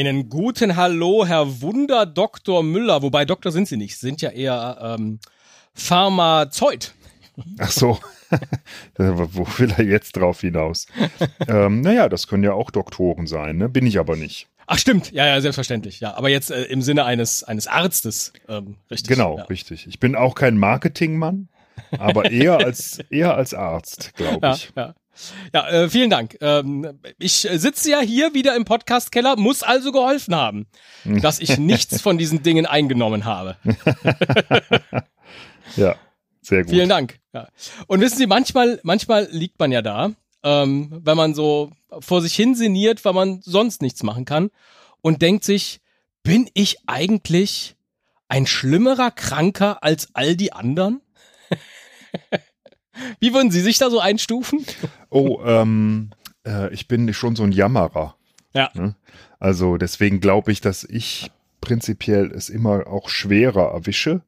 Einen guten Hallo, Herr Wunder Dr. Müller. Wobei Doktor sind Sie nicht, sind ja eher ähm, Pharmazeut. Ach so. Wo will er jetzt drauf hinaus? ähm, naja, das können ja auch Doktoren sein, ne? Bin ich aber nicht. Ach stimmt, ja, ja, selbstverständlich, ja. Aber jetzt äh, im Sinne eines, eines Arztes, ähm, richtig. Genau, ja. richtig. Ich bin auch kein Marketingmann, aber eher als, eher als Arzt, glaube ich. Ja, ja. Ja, äh, vielen Dank. Ähm, ich sitze ja hier wieder im Podcast-Keller, muss also geholfen haben, dass ich nichts von diesen Dingen eingenommen habe. Ja, sehr gut. Vielen Dank. Ja. Und wissen Sie, manchmal, manchmal liegt man ja da, ähm, wenn man so vor sich hin sinniert, weil man sonst nichts machen kann und denkt sich, bin ich eigentlich ein schlimmerer Kranker als all die anderen? Wie würden Sie sich da so einstufen? Oh, ähm, äh, ich bin schon so ein Jammerer. Ja. Ne? Also deswegen glaube ich, dass ich prinzipiell es immer auch schwerer erwische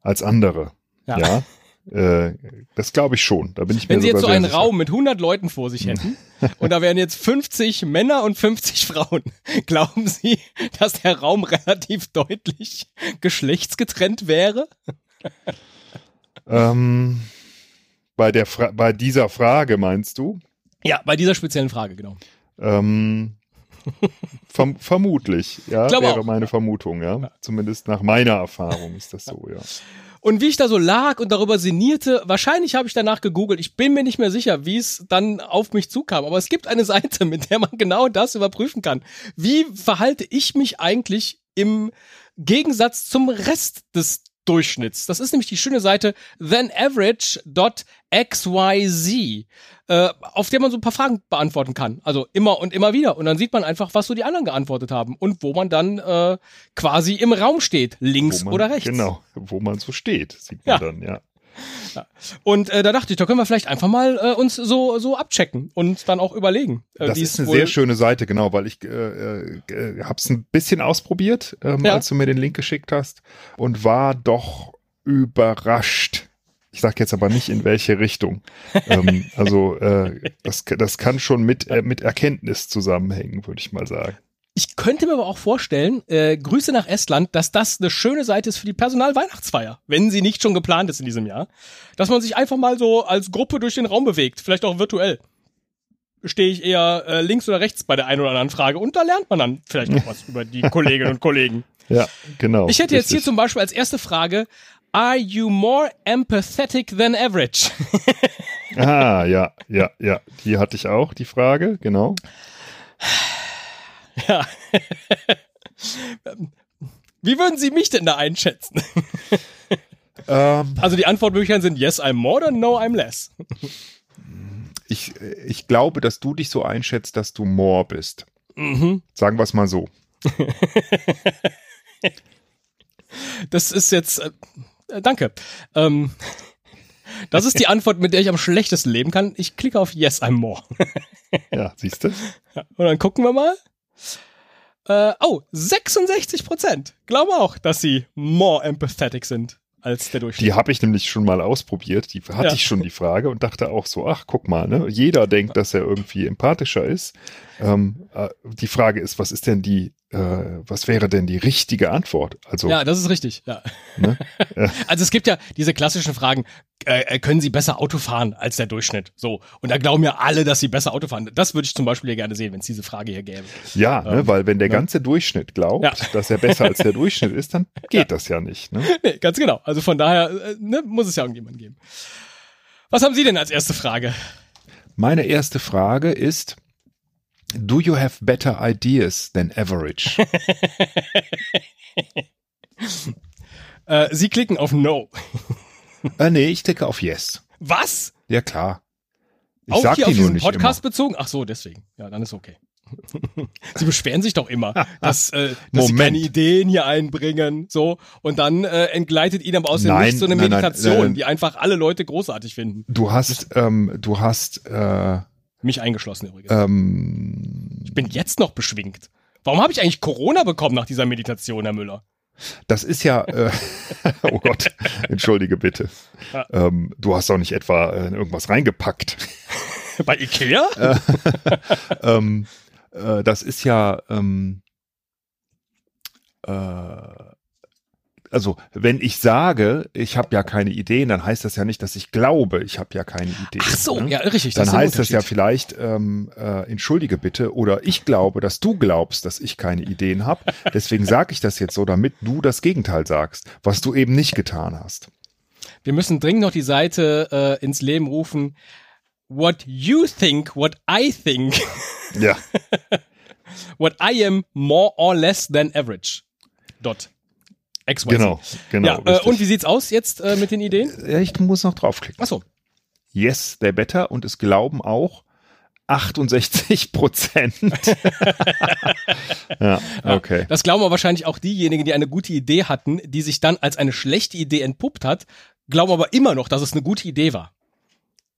als andere. Ja. Ja. Äh, das glaube ich schon. Da bin ich Wenn mir Sie jetzt so einen sicher. Raum mit 100 Leuten vor sich hätten und da wären jetzt 50 Männer und 50 Frauen, glauben Sie, dass der Raum relativ deutlich geschlechtsgetrennt wäre? Ähm, bei, der Fra bei dieser Frage meinst du? Ja, bei dieser speziellen Frage, genau. Ähm, verm vermutlich, ja, Glaube wäre auch. meine Vermutung, ja. Zumindest nach meiner Erfahrung ist das so, ja. Und wie ich da so lag und darüber sinnierte, wahrscheinlich habe ich danach gegoogelt. Ich bin mir nicht mehr sicher, wie es dann auf mich zukam. Aber es gibt eine Seite, mit der man genau das überprüfen kann. Wie verhalte ich mich eigentlich im Gegensatz zum Rest des Durchschnitts? Das ist nämlich die schöne Seite thanaverage.xyz, äh, auf der man so ein paar Fragen beantworten kann. Also immer und immer wieder. Und dann sieht man einfach, was so die anderen geantwortet haben und wo man dann äh, quasi im Raum steht, links man, oder rechts. Genau, wo man so steht, sieht man Ja. dann, ja. Und äh, da dachte ich, da können wir vielleicht einfach mal äh, uns so so abchecken und dann auch überlegen. Äh, Das ist eine sehr schöne Seite, genau, weil ich äh, äh, habe es ein bisschen ausprobiert, ähm, Ja. als du mir den Link geschickt hast und war doch überrascht. Ich sage jetzt aber nicht in welche Richtung. ähm, also äh, das, das kann schon mit, äh, mit Erkenntnis zusammenhängen, würde ich mal sagen. Ich könnte mir aber auch vorstellen, äh, Grüße nach Estland, dass das eine schöne Seite ist für die Personalweihnachtsfeier, wenn sie nicht schon geplant ist in diesem Jahr. Dass man sich einfach mal so als Gruppe durch den Raum bewegt, vielleicht auch virtuell. Stehe ich eher äh, links oder rechts bei der einen oder anderen Frage und da lernt man dann vielleicht noch was über die Kolleginnen und Kollegen. Ja, genau. Ich hätte jetzt hier zum Beispiel als erste Frage, are you more empathetic than average? Ah, ja, ja, ja. Die hatte ich auch, die Frage, genau. Ja. Wie würden Sie mich denn da einschätzen? Ähm, Also die Antwortmöglichkeiten sind yes, I'm more oder no, I'm less. ich, ich glaube, dass du dich so einschätzt, dass du more bist. Mhm. Sagen wir es mal so. Das ist jetzt, äh, äh, danke. Ähm, das ist die Antwort, mit der ich am schlechtesten leben kann. Ich klicke auf yes, I'm more. Ja, siehst du? Und dann gucken wir mal. Äh, oh, 66 Prozent glauben auch, dass sie more empathetic sind als der Durchschnitt. Die habe ich nämlich schon mal ausprobiert. Die hatte Ja. ich schon die Frage und dachte auch so, ach, guck mal, ne? Jeder denkt, dass er irgendwie empathischer ist. Ähm, äh, die Frage ist, was ist denn die, äh, was wäre denn die richtige Antwort? Also, Ja, das ist richtig. Ja. ne? Also es gibt ja diese klassischen Fragen, äh, äh, können Sie besser Auto fahren als der Durchschnitt? So. Und da glauben ja alle, dass sie besser Auto fahren. Das würde ich zum Beispiel hier gerne sehen, wenn es diese Frage hier gäbe. ja, ne? weil wenn der ganze Durchschnitt glaubt, Ja. dass er besser als der Durchschnitt ist, dann geht das ja nicht. Ne? Nee, ganz genau. Also von daher äh, ne, muss es ja irgendjemanden geben. Was haben Sie denn als erste Frage? Meine erste Frage ist, do you have better ideas than average? Äh, Sie klicken auf No. äh, nee, ich klicke auf Yes. Was? Ja, klar. Ich Auch sag hier die auf nur diesen nicht Podcast bezogen? Ach so, deswegen. Ja, dann ist okay. Sie beschweren sich doch immer, dass, äh, dass sie keine Ideen hier einbringen, so und dann äh, entgleitet ihnen aber aus dem Nichts so eine nein, Meditation, nein, nein, die einfach alle Leute großartig finden. Du hast, ähm, du hast äh, mich eingeschlossen übrigens. Ähm, ich bin jetzt noch beschwingt. Warum habe ich eigentlich Corona bekommen nach dieser Meditation, Herr Müller? Das ist ja, äh, oh Gott, entschuldige bitte. Ja. Ähm, du hast doch nicht etwa äh, irgendwas reingepackt. Bei Ikea? Äh, ähm, äh, das ist ja, ähm, äh, also wenn ich sage, ich habe ja keine Ideen, dann heißt das ja nicht, dass ich glaube, ich habe ja keine Ideen. Ach so, ne? ja, richtig. Dann das heißt das ja vielleicht, ähm, äh, entschuldige bitte, oder ich glaube, dass du glaubst, dass ich keine Ideen habe. Deswegen sage ich das jetzt so, damit du das Gegenteil sagst, was du eben nicht getan hast. Wir müssen dringend noch die Seite äh, ins Leben rufen. What you think, what I think. Ja. what I am more or less than average. Dot. XYZ. Genau, genau. Ja, äh, und wie sieht's aus jetzt äh, mit den Ideen? Ich muss noch draufklicken. Achso. Yes, they're better und es glauben auch 68 Prozent. ja, okay. Das glauben aber wahrscheinlich auch diejenigen, die eine gute Idee hatten, die sich dann als eine schlechte Idee entpuppt hat, glauben aber immer noch, dass es eine gute Idee war.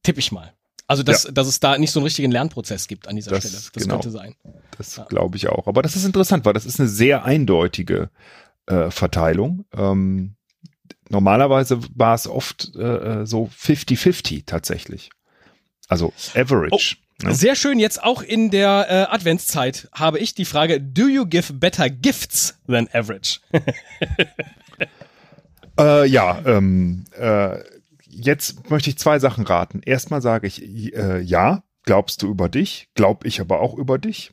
Tipp ich mal. Also, dass, ja. dass es da nicht so einen richtigen Lernprozess gibt an dieser das, Stelle. Das genau. könnte sein. Das ja. glaube ich auch. Aber das ist interessant, weil das ist eine sehr eindeutige äh, Verteilung. Ähm, normalerweise war es oft äh, äh so 50-50 tatsächlich. Also Average. Oh. Ne? Sehr schön, jetzt auch in der äh, Adventszeit habe ich die Frage, do you give better gifts than average? äh, ja, ähm, äh, jetzt möchte ich zwei Sachen raten. Erstmal sage ich, äh, ja, glaubst du über dich, glaub ich aber auch über dich.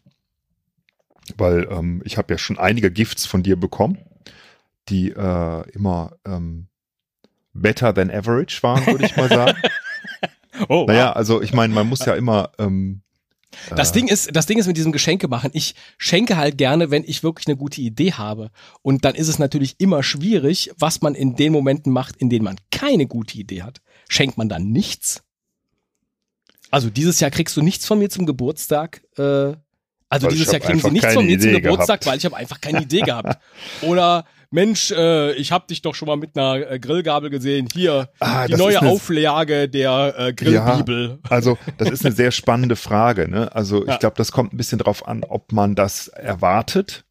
Weil ähm, ich habe ja schon einige Gifts von dir bekommen die äh, immer ähm, better than average waren, würde ich mal sagen. oh, naja, also ich meine, man muss ja immer ähm, das Ding ist, das Ding ist mit diesem Geschenke machen. Ich schenke halt gerne, wenn ich wirklich eine gute Idee habe. Und dann ist es natürlich immer schwierig, was man in den Momenten macht, in denen man keine gute Idee hat. Schenkt man dann nichts? Also dieses Jahr kriegst du nichts von mir zum Geburtstag. Äh, also weil dieses Jahr kriegen sie nichts von mir Idee zum Geburtstag, gehabt. weil ich habe einfach keine Idee gehabt. Oder Mensch, äh, ich habe dich doch schon mal mit einer äh, Grillgabel gesehen. Hier, ah, die neue eine, Auflage der äh, Grillbibel. Ja, also das ist eine sehr spannende Frage. Ne? Also ich ja. glaube, das kommt ein bisschen drauf an, ob man das erwartet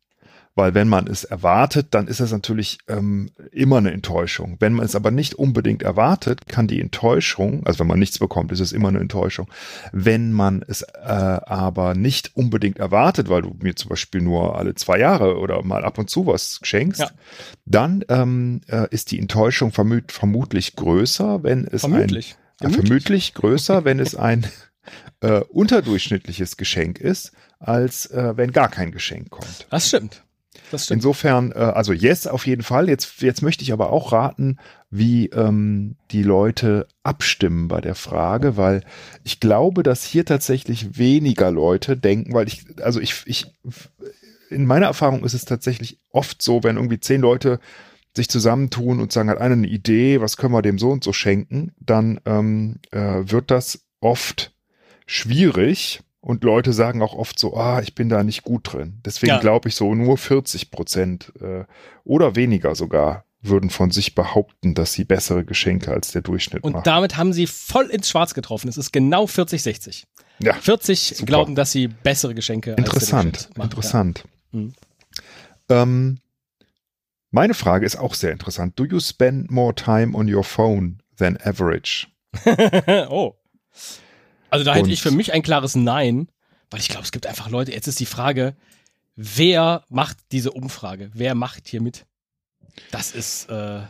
weil wenn man es erwartet, dann ist es natürlich ähm, immer eine Enttäuschung. Wenn man es aber nicht unbedingt erwartet, kann die Enttäuschung, also wenn man nichts bekommt, ist es immer eine Enttäuschung. Wenn man es äh, aber nicht unbedingt erwartet, weil du mir zum Beispiel nur alle zwei Jahre oder mal ab und zu was schenkst, ja. dann ähm, äh, ist die Enttäuschung vermut vermutlich größer, wenn es vermutlich. ein ja, vermutlich größer, wenn es ein äh, unterdurchschnittliches Geschenk ist, als äh, wenn gar kein Geschenk kommt. Das stimmt. Insofern, äh, also yes, auf jeden Fall. Jetzt, jetzt möchte ich aber auch raten, wie ähm, die Leute abstimmen bei der Frage, weil ich glaube, dass hier tatsächlich weniger Leute denken, weil ich, also ich, ich, in meiner Erfahrung ist es tatsächlich oft so, wenn irgendwie zehn Leute sich zusammentun und sagen, hat einer eine Idee, was können wir dem so und so schenken, dann ähm, äh, wird das oft schwierig, und Leute sagen auch oft so, ah, ich bin da nicht gut drin. Deswegen ja. glaube ich so, nur 40 Prozent äh, oder weniger sogar würden von sich behaupten, dass sie bessere Geschenke als der Durchschnitt und machen. Und damit haben sie voll ins Schwarz getroffen. Es ist genau 40, 60. Ja. 40 super. glauben, dass sie bessere Geschenke interessant, als der machen. Interessant. Ja. Mhm. Ähm, meine Frage ist auch sehr interessant. Do you spend more time on your phone than average? oh. Also da hätte ich für mich ein klares Nein, weil ich glaube, es gibt einfach Leute. Jetzt ist die Frage, wer macht diese Umfrage? Wer macht hier mit? Das ist. Äh, ne?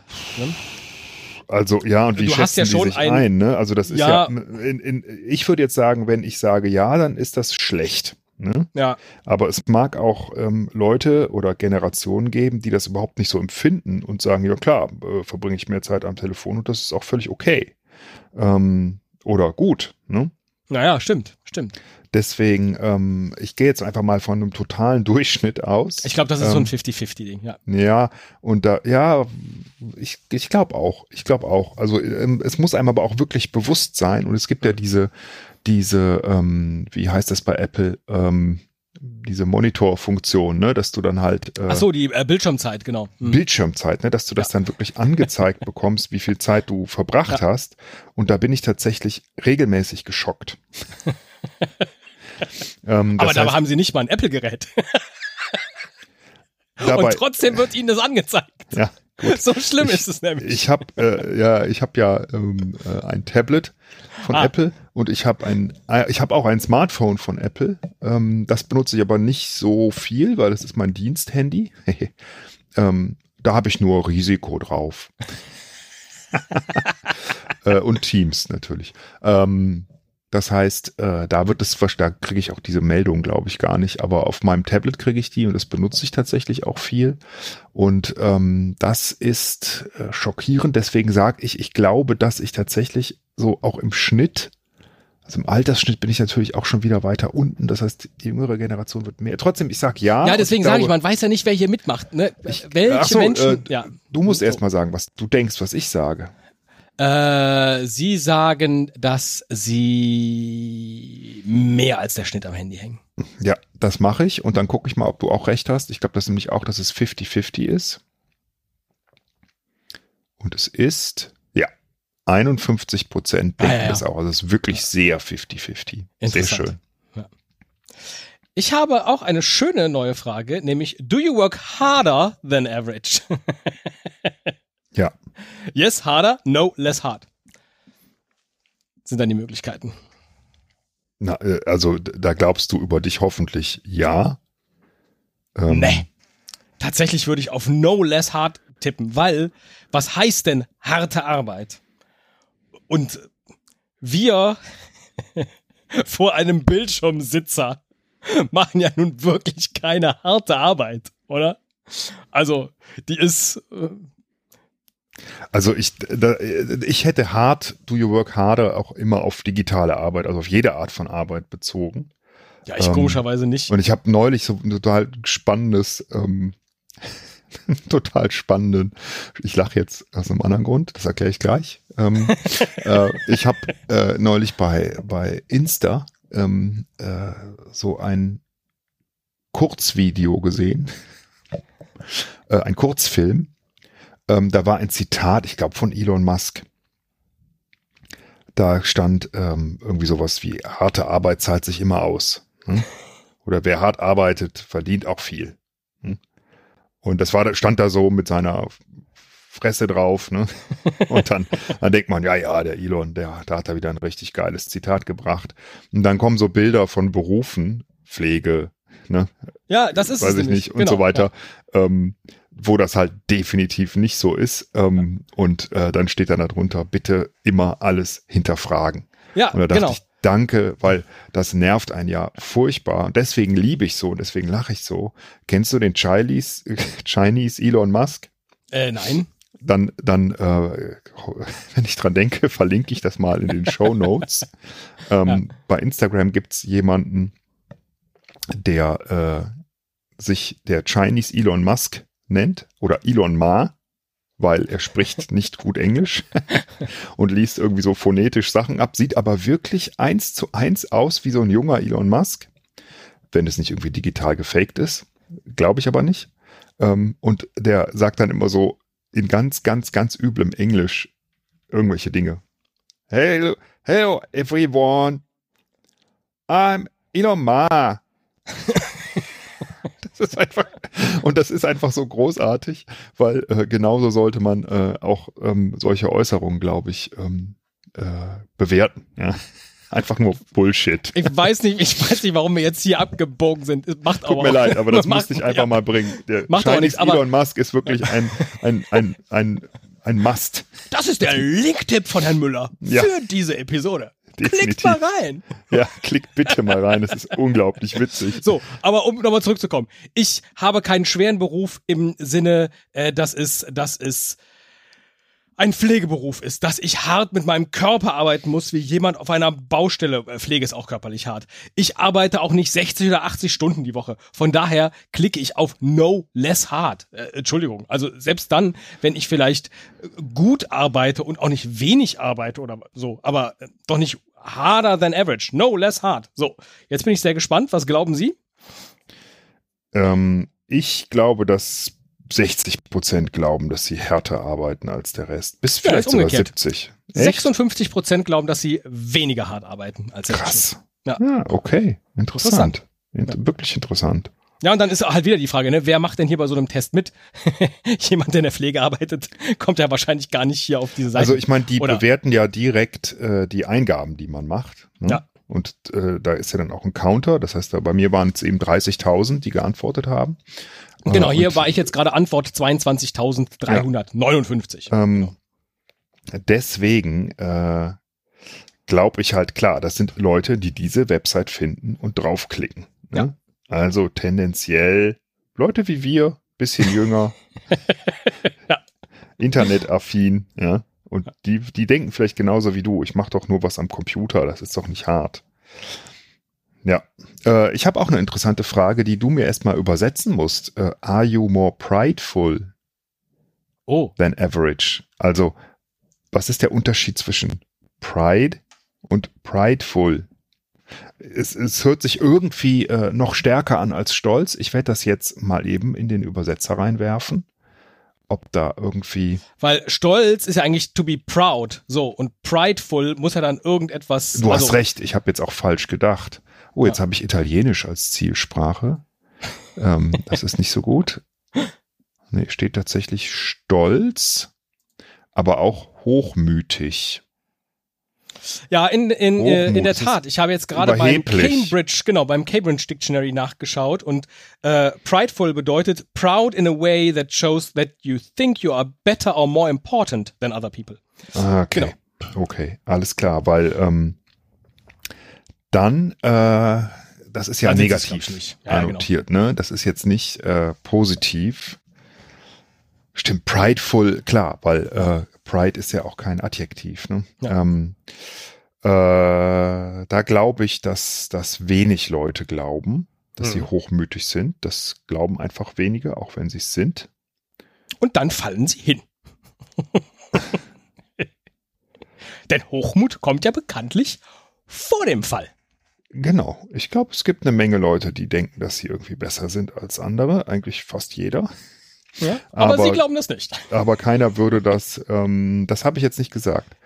Also ja, und wie du schätzen ja die sich ein, ein? Ne? Also das ist ja, ja in, in, ich würde jetzt sagen, wenn ich sage ja, dann ist das schlecht. Ne? Ja. Aber es mag auch ähm, Leute oder Generationen geben, die das überhaupt nicht so empfinden und sagen, ja klar, äh, verbringe ich mehr Zeit am Telefon und das ist auch völlig okay. Ähm, oder gut. Ne? Naja, stimmt, stimmt. Deswegen, ähm, ich gehe jetzt einfach mal von einem totalen Durchschnitt aus. Ich glaube, das ist ähm, so ein 50-50-Ding, ähm, ja. Ja, und da, ja, ich, ich glaube auch. Ich glaube auch. Also ähm, es muss einem aber auch wirklich bewusst sein. Und es gibt ja diese, diese, ähm, wie heißt das bei Apple, ähm, diese Monitorfunktion, ne, dass du dann halt äh, Ach so, die äh, Bildschirmzeit, genau. Hm. Bildschirmzeit, ne, dass du das dann wirklich angezeigt bekommst, wie viel Zeit du verbracht Ja. hast. Und da bin ich tatsächlich regelmäßig geschockt. ähm, Aber da heißt, haben sie nicht mal ein Apple-Gerät. Und trotzdem wird ihnen das angezeigt. ja, So schlimm Ich- ist es nämlich. Ich habe äh, ja, ich habe ja ähm, äh, ein Tablet von Ah. Apple und ich habe ein, äh, ich habe auch ein Smartphone von Apple. Ähm, das benutze ich aber nicht so viel, weil das ist mein Diensthandy. ähm, da habe ich nur Risiko drauf. äh, und Teams natürlich. Ähm, das heißt, äh, da wird es verstärkt, kriege ich auch diese Meldung, glaube ich, gar nicht. Aber auf meinem Tablet kriege ich die und das benutze ich tatsächlich auch viel. Und ähm, das ist äh, schockierend. Deswegen sage ich, ich glaube, dass ich tatsächlich so auch im Schnitt, also im Altersschnitt bin ich natürlich auch schon wieder weiter unten. Das heißt, die jüngere Generation wird mehr. Trotzdem, ich sag ja. ja, deswegen sage ich, man weiß ja nicht, wer hier mitmacht. Ne? Welche ach so, Menschen. äh, ja. Du musst So. erst mal sagen, was du denkst, was ich sage. Äh, sie sagen, dass sie mehr als der Schnitt am Handy hängen. Ja, das mache ich und dann gucke ich mal, ob du auch recht hast. Ich glaube das nämlich auch, dass es 50-50 ist. Und es ist, 51 Prozent denken Ah, ja, ja. das auch. Also es ist wirklich sehr 50-50. Sehr schön. Ich habe auch eine schöne neue Frage, nämlich Do you work harder than average? Ja. Yes, harder, no, less hard. Sind dann die Möglichkeiten. Na, äh, also da glaubst du über dich hoffentlich ja. Ähm, Nee. Tatsächlich würde ich auf no less hard tippen, weil was heißt denn harte Arbeit? Und wir vor einem Bildschirmsitzer machen ja nun wirklich keine harte Arbeit, oder? Also, die ist äh, Also ich, da, ich hätte hart, do you work harder auch immer auf digitale Arbeit, also auf jede Art von Arbeit bezogen. ja ich Ähm, komischerweise nicht. Und ich habe neulich so ein total spannendes, ähm, total spannenden, ich lache jetzt aus einem anderen Grund, das erkläre ich gleich. Ähm, äh, ich habe äh, neulich bei, bei Insta ähm, äh, so ein Kurzvideo gesehen, äh, ein Kurzfilm. Ähm, da war ein Zitat, ich glaube von Elon Musk. Da stand ähm, irgendwie sowas wie harte Arbeit zahlt sich immer aus. Hm? Oder wer hart arbeitet, verdient auch viel. Und das war, stand da so mit seiner Fresse drauf, ne? Und dann, dann denkt man, ja, ja, der Elon, der, da hat er wieder ein richtig geiles Zitat gebracht. Und dann kommen so Bilder von Berufen, Pflege, ne? ja, das ist weiß es ich nicht, und Genau, so weiter, ähm, wo das halt definitiv nicht so ist. Ähm, Und äh, dann steht dann darunter, bitte immer alles hinterfragen. Ja, Und da ja dachte genau. ich, danke, weil das nervt einen ja furchtbar. Und deswegen liebe ich so und deswegen lache ich so. Kennst du den Chinese, Chinese Elon Musk? Äh, nein. Dann, dann, äh, wenn ich dran denke, verlinke ich das mal in den Show Notes. ähm, Bei Instagram gibt's jemanden, der äh, sich der Chinese Elon Musk nennt oder Elon Ma, weil er spricht nicht gut Englisch und liest irgendwie so phonetisch Sachen ab, sieht aber wirklich eins zu eins aus wie so ein junger Elon Musk, wenn es nicht irgendwie digital gefaked ist, glaube ich aber nicht. Ähm, und der sagt dann immer so in ganz, ganz, ganz üblem Englisch irgendwelche Dinge. Hello, hello everyone, I'm Elon Ma. Das einfach, und das ist einfach so großartig, weil äh, genauso sollte man äh, auch ähm, solche Äußerungen, glaube ich, ähm, äh, bewerten. Ja? Einfach nur Bullshit. Ich weiß nicht, ich weiß nicht, warum wir jetzt hier abgebogen sind. Es macht Tut aber mir auch- leid, aber das musste ich einfach ja. mal bringen. Der Macht aber nichts, Elon Musk ist wirklich ein, ein, ein, ein, ein Must. Das ist der Link-Tipp von Herrn Müller Ja. für diese Episode. Klickt mal rein. Ja, klickt bitte mal rein, das ist unglaublich witzig. So, aber um nochmal zurückzukommen. Ich habe keinen schweren Beruf im Sinne, äh, dass es, dass es ein Pflegeberuf ist, dass ich hart mit meinem Körper arbeiten muss, wie jemand auf einer Baustelle. Äh, Pflege ist auch körperlich hart. Ich arbeite auch nicht 60 oder 80 Stunden die Woche. Von daher klicke ich auf No Less Hard. Äh, Entschuldigung. Also selbst dann, wenn ich vielleicht äh, gut arbeite und auch nicht wenig arbeite oder so, aber äh, doch nicht harder than average. No less hard. So, jetzt bin ich sehr gespannt. Was glauben Sie? Ähm, ich glaube, dass 60 Prozent glauben, dass sie härter arbeiten als der Rest. Bis Ja, vielleicht sogar umgekehrt. 70. 56 Prozent glauben, dass sie weniger hart arbeiten als der Krass. Durchschnitt. Ja. Ja, okay. Interessant. Int Ja. Wirklich interessant. Ja, und dann ist halt wieder die Frage, ne, wer macht denn hier bei so einem Test mit? Jemand, der in der Pflege arbeitet, kommt ja wahrscheinlich gar nicht hier auf diese Seite. Also ich meine, die Oder- bewerten ja direkt äh, die Eingaben, die man macht. Ne? Ja. Und äh, da ist ja dann auch ein Counter. Das heißt, da bei mir waren es eben 30.000, die geantwortet haben. Genau, hier war ich jetzt gerade Antwort 22.359. Ähm, Deswegen äh, glaube ich halt klar, das sind Leute, die diese Website finden und draufklicken. Ne? Ja. Also tendenziell Leute wie wir, bisschen jünger, Ja. internetaffin, ja. Und die, die denken vielleicht genauso wie du, ich mache doch nur was am Computer, das ist doch nicht hart. Ja, äh, ich habe auch eine interessante Frage, die du mir erstmal übersetzen musst. Äh, are you more prideful Oh, than average? Also, was ist der Unterschied zwischen Pride und prideful? Es, es hört sich irgendwie äh, noch stärker an als Stolz. Ich werde das jetzt mal eben in den Übersetzer reinwerfen. Ob da irgendwie. weil Stolz ist ja eigentlich to be proud. So, und prideful muss ja dann irgendetwas. Du also, hast recht, ich habe jetzt auch falsch gedacht. Oh, jetzt Ja. habe ich Italienisch als Zielsprache. ähm, das ist nicht so gut. Nee, steht tatsächlich stolz, aber auch hochmütig. Ja, in, in, äh, in der Tat. Ich habe jetzt gerade beim. Cambridge, genau, beim Cambridge Dictionary nachgeschaut und äh, prideful bedeutet proud in a way that shows that you think you are better or more important than other people. Ah, Okay. Okay, alles klar, weil ähm, dann, äh, das ist ja sie's, negativ nicht. Ja, genau. annotiert, ne? Das ist jetzt nicht äh, positiv. Stimmt, prideful, klar, weil äh, Pride ist ja auch kein Adjektiv. Ne? Ja. Ähm, äh, da glaube ich, dass das wenig Leute glauben, dass sie Mhm. hochmütig sind. Das glauben einfach wenige, auch wenn sie es sind. Und dann fallen sie hin. Denn Hochmut kommt ja bekanntlich vor dem Fall. Genau. Ich glaube, es gibt eine Menge Leute, die denken, dass sie irgendwie besser sind als andere. Eigentlich fast jeder. Ja? Aber, Aber- sie glauben das nicht. Aber keiner würde das, ähm, das habe ich jetzt nicht gesagt.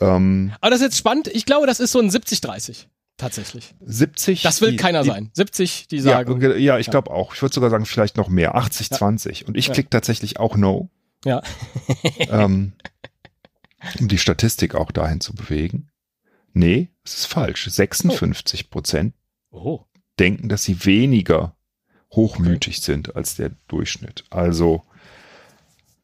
Ähm, Aber das ist jetzt spannend. Ich glaube, das ist so ein 70-30. Tatsächlich. 70. Das will die- keiner die, sein. 70, die Ja, sagen. ge- ja, ich Ja. glaube auch. Ich würde sogar sagen, vielleicht noch mehr. 80, 20. Und ich Ja. klicke tatsächlich auch No. Ja. ähm, um die Statistik auch dahin zu bewegen. Nee, es ist falsch. 56 Prozent Oh. denken, dass sie weniger hochmütig sind als der Durchschnitt. Also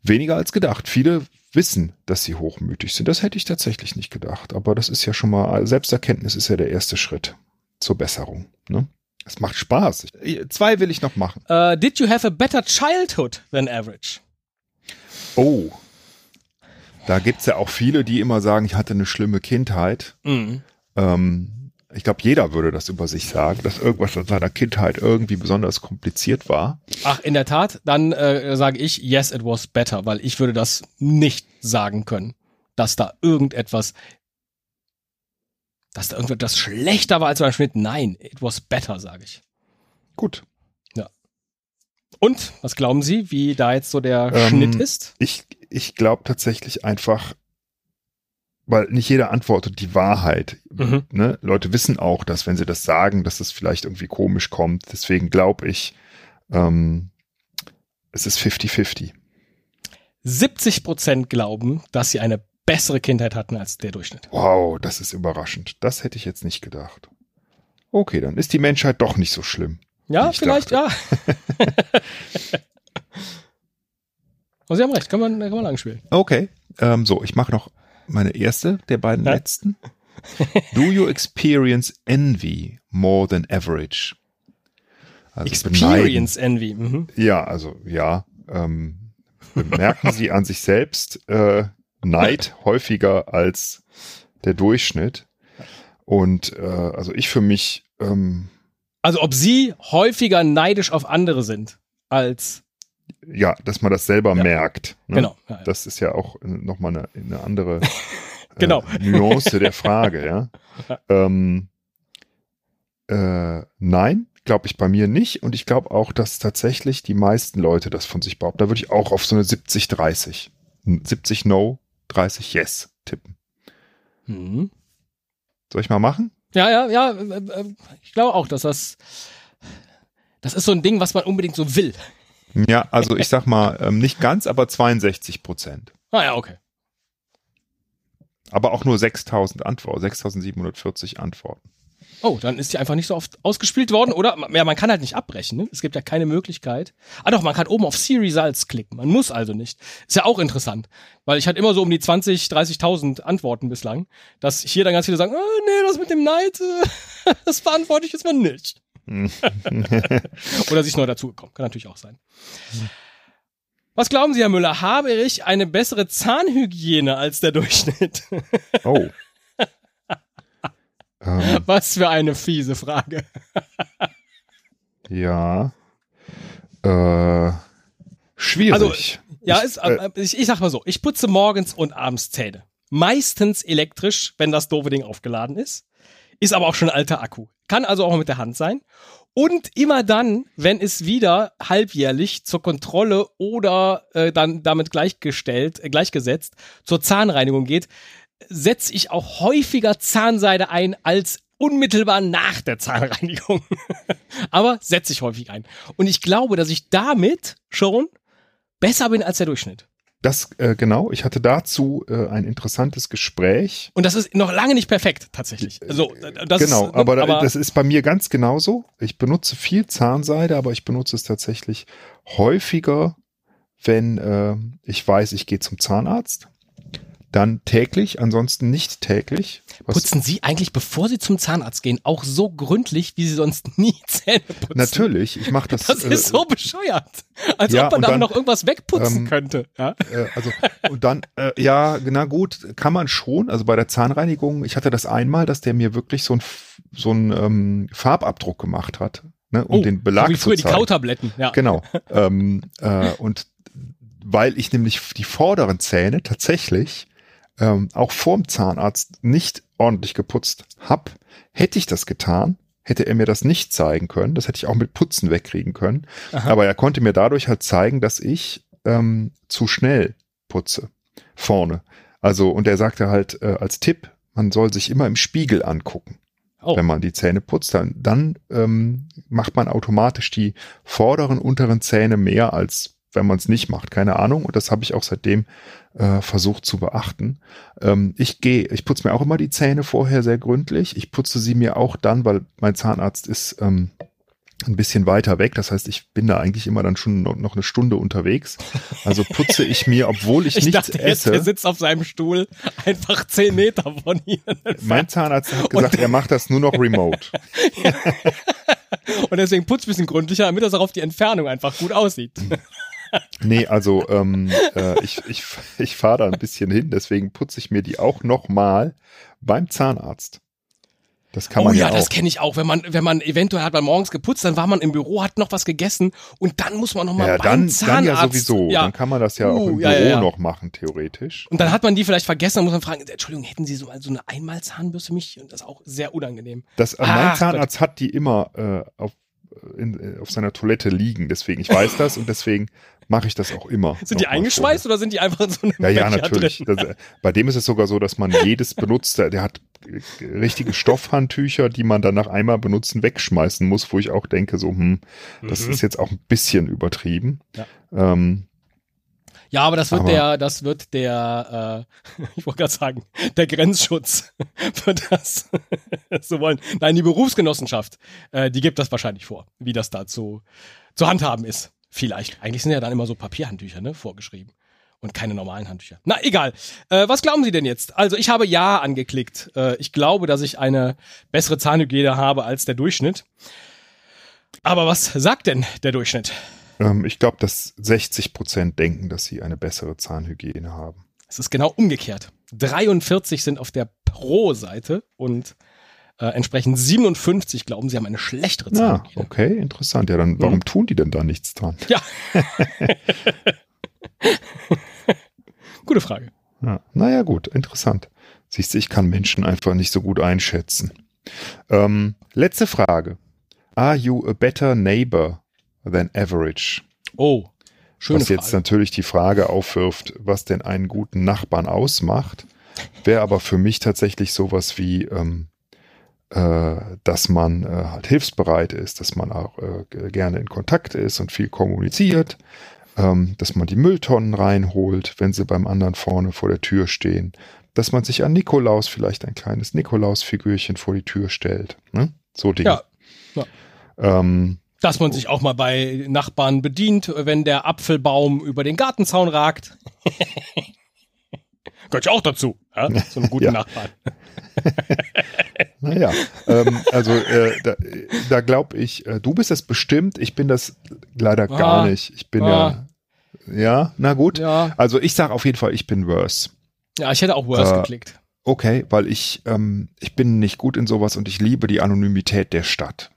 weniger als gedacht. Viele wissen, dass sie hochmütig sind. Das hätte ich tatsächlich nicht gedacht. Aber das ist ja schon mal, Selbsterkenntnis ist ja der erste Schritt zur Besserung. Ne? Es macht Spaß. Ich, zwei will ich noch machen. Uh, did you have a better childhood than average? Oh. Da gibt's ja auch viele, die immer sagen, ich hatte eine schlimme Kindheit. Mhm. Ähm, ich glaube, jeder würde das über sich sagen, dass irgendwas in seiner Kindheit irgendwie besonders kompliziert war. Ach, in der Tat, dann äh, sage ich, yes, it was better, weil ich würde das nicht sagen können, dass da irgendetwas, dass da irgendetwas schlechter war als beim Schnitt. Nein, it was better, sage ich. Gut. Und, was glauben Sie, wie da jetzt so der Ähm, Schnitt ist? Ich, ich glaube tatsächlich einfach, weil nicht jeder antwortet die Wahrheit. Mhm. Ne? Leute wissen auch, dass wenn sie das sagen, dass das vielleicht irgendwie komisch kommt. Deswegen glaube ich, ähm, es ist 50-50. 70 Prozent glauben, dass sie eine bessere Kindheit hatten als der Durchschnitt. Wow, das ist überraschend. Das hätte ich jetzt nicht gedacht. Okay, dann ist die Menschheit doch nicht so schlimm. Ja, ich vielleicht, ja. Aber Sie haben recht, kann man, kann man lang spielen. Okay, ähm, so, ich mache noch meine erste der beiden Ja. letzten. Do you experience envy more than average? Also Experience Envy. Mhm. beneiden. Ja, also ja. Ähm, bemerken Sie an sich selbst äh, Neid häufiger als der Durchschnitt. Und äh, also ich für mich, ähm, Also ob Sie häufiger neidisch auf andere sind als ja, dass man das selber Ja. merkt. Ne? genau. Ja, ja. Das ist ja auch nochmal eine, eine andere Genau. äh, Nuance der Frage, ja. Ähm, äh, nein, glaube ich bei mir nicht. Und ich glaube auch, dass tatsächlich die meisten Leute das von sich behaupten. Da würde ich auch auf so eine 70-30. 70 No, 30 Yes tippen. Hm. Soll ich mal machen? Ja, ja, ja. äh, äh, Ich glaube auch, dass das. Das ist so ein Ding, was man unbedingt so will. Ja, also ich sag mal, ähm, nicht ganz, aber 62 Prozent. Ah ja, okay. Aber auch nur 6000 Antworten, 6740 Antworten. Oh, dann ist die einfach nicht so oft ausgespielt worden, oder? Ja, man kann halt nicht abbrechen, ne? Es gibt ja keine Möglichkeit. Ah doch, man kann oben auf See Results klicken. Man muss also nicht. Ist ja auch interessant, weil ich hatte immer so um die 20, 30.000 Antworten bislang, dass hier dann ganz viele sagen, oh, nee, das mit dem Neid, äh, das beantworte ich jetzt mal nicht. Oder ist neu dazugekommen. Kann natürlich auch sein. Was glauben Sie, Herr Müller? Habe ich eine bessere Zahnhygiene als der Durchschnitt? Oh. Ähm, Was für eine fiese Frage. ja. Äh, schwierig. Ja, Ich, ist, äh, äh, ich, ich sag mal so, ich putze morgens und abends Zähne. Meistens elektrisch, wenn das doofe Ding aufgeladen ist. Ist aber auch schon ein alter Akku. Kann also auch mit der Hand sein. Und immer dann, wenn es wieder halbjährlich zur Kontrolle oder äh, dann damit gleichgestellt, äh, gleichgesetzt zur Zahnreinigung geht, setze ich auch häufiger Zahnseide ein als unmittelbar nach der Zahnreinigung. aber setze ich häufig ein. Und ich glaube, dass ich damit schon besser bin als der Durchschnitt. das, äh, genau, ich hatte dazu äh, ein interessantes Gespräch. Und das ist noch lange nicht perfekt, tatsächlich. Also, das genau, ist, aber, da- das ist bei mir ganz genauso. Ich benutze viel Zahnseide, aber ich benutze es tatsächlich häufiger, wenn äh, ich weiß, ich gehe zum Zahnarzt. Dann täglich, ansonsten nicht täglich. Was putzen Sie eigentlich, bevor Sie zum Zahnarzt gehen, auch so gründlich, wie Sie sonst nie Zähne putzen? Natürlich, ich mache das. Das ist äh, so bescheuert. Als ja, ob man da noch irgendwas wegputzen ähm, könnte. Ja? äh, also und dann äh, ja, na gut, kann man schon. Also bei der Zahnreinigung, ich hatte das einmal, dass der mir wirklich so ein so ein ähm, Farbabdruck gemacht hat, ne, um den Belag Oh, so wie zu früher die zeigen. Kautabletten. Ja. Genau. ähm, äh, und weil ich nämlich die vorderen Zähne tatsächlich ähm, auch vorm Zahnarzt nicht ordentlich geputzt hab, hätte ich das getan, hätte er mir das nicht zeigen können. Das hätte ich auch mit Putzen wegkriegen können. Aha. Aber er konnte mir dadurch halt zeigen, dass ich ähm, zu schnell putze vorne. Also und er sagte halt äh, als Tipp, man soll sich immer im Spiegel angucken Oh. wenn man die Zähne putzt, dann, dann ähm, macht man automatisch die vorderen, unteren Zähne mehr, als wenn man es nicht macht. Keine Ahnung. Und das habe ich auch seitdem äh, versucht zu beachten. Ähm, ich gehe, ich putze mir auch immer die Zähne vorher sehr gründlich. Ich putze sie mir auch dann, weil mein Zahnarzt ist ähm, ein bisschen weiter weg. Das heißt, ich bin da eigentlich immer dann schon noch, eine Stunde unterwegs. Also putze ich mir, obwohl ich, Ich nichts dachte jetzt, esse. der sitzt auf seinem Stuhl einfach zehn Meter von Ihnen. mein Zahnarzt hat gesagt, er macht das nur noch remote. Und deswegen putzt ein bisschen gründlicher, damit das auch auf die Entfernung einfach gut aussieht. Nee, also ähm, äh, ich, ich, ich fahre da ein bisschen hin, deswegen putze ich mir die auch nochmal beim Zahnarzt. Das kann oh man ja, ja, auch. das kenne ich auch. Wenn man, wenn man eventuell hat man morgens geputzt, dann war man im Büro, hat noch was gegessen und dann muss man noch mal ja, beim dann, Zahnarzt. dann ja sowieso. Ja. Dann kann man das ja auch Uh, im ja, Büro ja, noch machen, theoretisch. Und dann hat man die vielleicht vergessen, dann muss man fragen, Entschuldigung, hätten Sie so, so eine Einmalzahnbürste mich? Und das ist auch sehr unangenehm. Das, äh, mein Ach Zahnarzt hat die immer äh, auf, in, äh, auf seiner Toilette liegen, deswegen, ich weiß das und deswegen mache ich das auch immer. Sind die eingeschweißt oder sind die einfach in so einem Ja, ja, natürlich. Das, äh, bei dem ist es sogar so, dass man jedes benutzt, der hat richtige Stoffhandtücher, die man dann nach einmal benutzen wegschmeißen muss, wo ich auch denke, so, hm, das Mhm. ist jetzt auch ein bisschen übertrieben. Ja. Ähm, Ja, aber das wird Aber- der, das wird der, äh, ich wollte gerade sagen, der Grenzschutz wird das so wollen. Nein, die Berufsgenossenschaft, äh, die gibt das wahrscheinlich vor, wie das da zu, zu handhaben ist. Vielleicht. Eigentlich sind ja dann immer so Papierhandtücher, ne, vorgeschrieben. Und keine normalen Handtücher. Na, egal. Äh, was glauben Sie denn jetzt? Also, ich habe Ja angeklickt. Äh, ich glaube, dass ich eine bessere Zahnhygiene habe als der Durchschnitt. Aber was sagt denn der Durchschnitt? ähm, ich glaube, dass 60 Prozent denken, dass sie eine bessere Zahnhygiene haben. Es ist genau umgekehrt. 43 sind auf der Pro-Seite und äh, entsprechend 57 glauben, sie haben eine schlechtere Ja, Zahnhygiene. okay, interessant. Ja, dann warum Mhm. tun die denn da nichts dran? Ja. Gute Frage. Ja, naja, gut, interessant. Siehst du, ich kann Menschen einfach nicht so gut einschätzen. Ähm, letzte Frage. Are you a better neighbor than average? Oh, schöne was jetzt Frage. natürlich die Frage aufwirft, was denn einen guten Nachbarn ausmacht, wäre aber für mich tatsächlich sowas wie, ähm, äh, dass man äh, halt hilfsbereit ist, dass man auch äh, gerne in Kontakt ist und viel kommuniziert, ähm, dass man die Mülltonnen reinholt, wenn sie beim anderen vorne vor der Tür stehen, dass man sich an Nikolaus vielleicht ein kleines Nikolaus-Figürchen vor die Tür stellt. Ne? So Dinge. Ja, Ähm, Dass man sich auch mal bei Nachbarn bedient, wenn der Apfelbaum über den Gartenzaun ragt. Gehört ja auch dazu, ja? so einen guten Ja. Nachbarn. Naja, ähm, also äh, da, da glaube ich, äh, du bist das bestimmt, ich bin das leider gar Ah. nicht. Ich bin Ah. ja, ja, na gut. Ja, Also ich sage auf jeden Fall, ich bin worse. ja ich hätte auch Worse Äh, geklickt. Okay, weil ich, ähm, ich bin nicht gut in sowas und ich liebe die Anonymität der Stadt.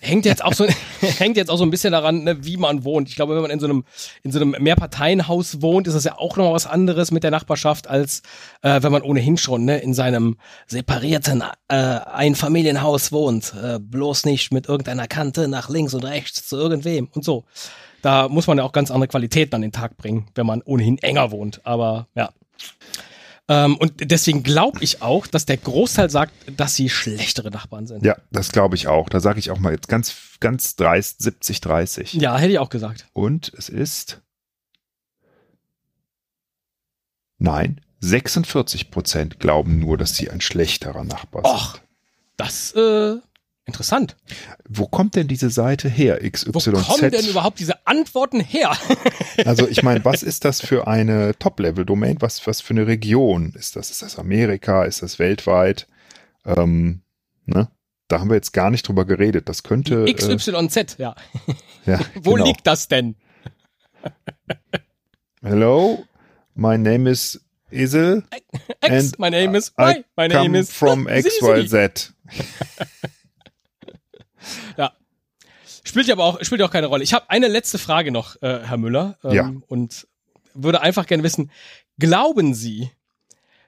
Hängt jetzt auch so, hängt jetzt auch so ein bisschen daran, ne, wie man wohnt. Ich glaube, wenn man in so einem, in so einem Mehrparteienhaus wohnt, ist das ja auch noch was anderes mit der Nachbarschaft, als äh, wenn man ohnehin schon ne, in seinem separierten äh, Einfamilienhaus wohnt. Äh, bloß nicht mit irgendeiner Kante nach links und rechts zu irgendwem und so. Da muss man ja auch ganz andere Qualitäten an den Tag bringen, wenn man ohnehin enger wohnt. Aber ja. Ähm, und deswegen glaube ich auch, dass der Großteil sagt, dass sie schlechtere Nachbarn sind. Ja, das glaube ich auch. Da sage ich auch mal jetzt ganz, ganz dreist 70, 30. ja hätte ich auch gesagt. Und es ist. Nein, 46 Prozent glauben nur, dass sie ein schlechterer Nachbar sind. Och, das äh, interessant. Wo kommt denn diese Seite her, Wo XYZ? kommen denn überhaupt diese Antworten her? Also ich meine, was ist das für eine Top-Level-Domain? Was, was für eine Region ist das? Ist das Amerika? Ist das weltweit? Ähm, ne? Da haben wir jetzt gar nicht drüber geredet. Das könnte. Äh, XYZ, ja. ja, Wo genau. liegt das denn? Hello, my name is Isel. X, And my name is I Y, my name come is from. XYZ. Spielt ja aber auch, spielt auch keine Rolle. Ich habe eine letzte Frage noch, äh, Herr Müller. Ähm, Ja. Und würde einfach gerne wissen, glauben Sie,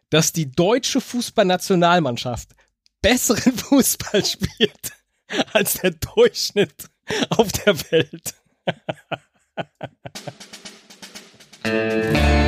dass die deutsche Fußballnationalmannschaft besseren Fußball spielt als der Durchschnitt auf der Welt?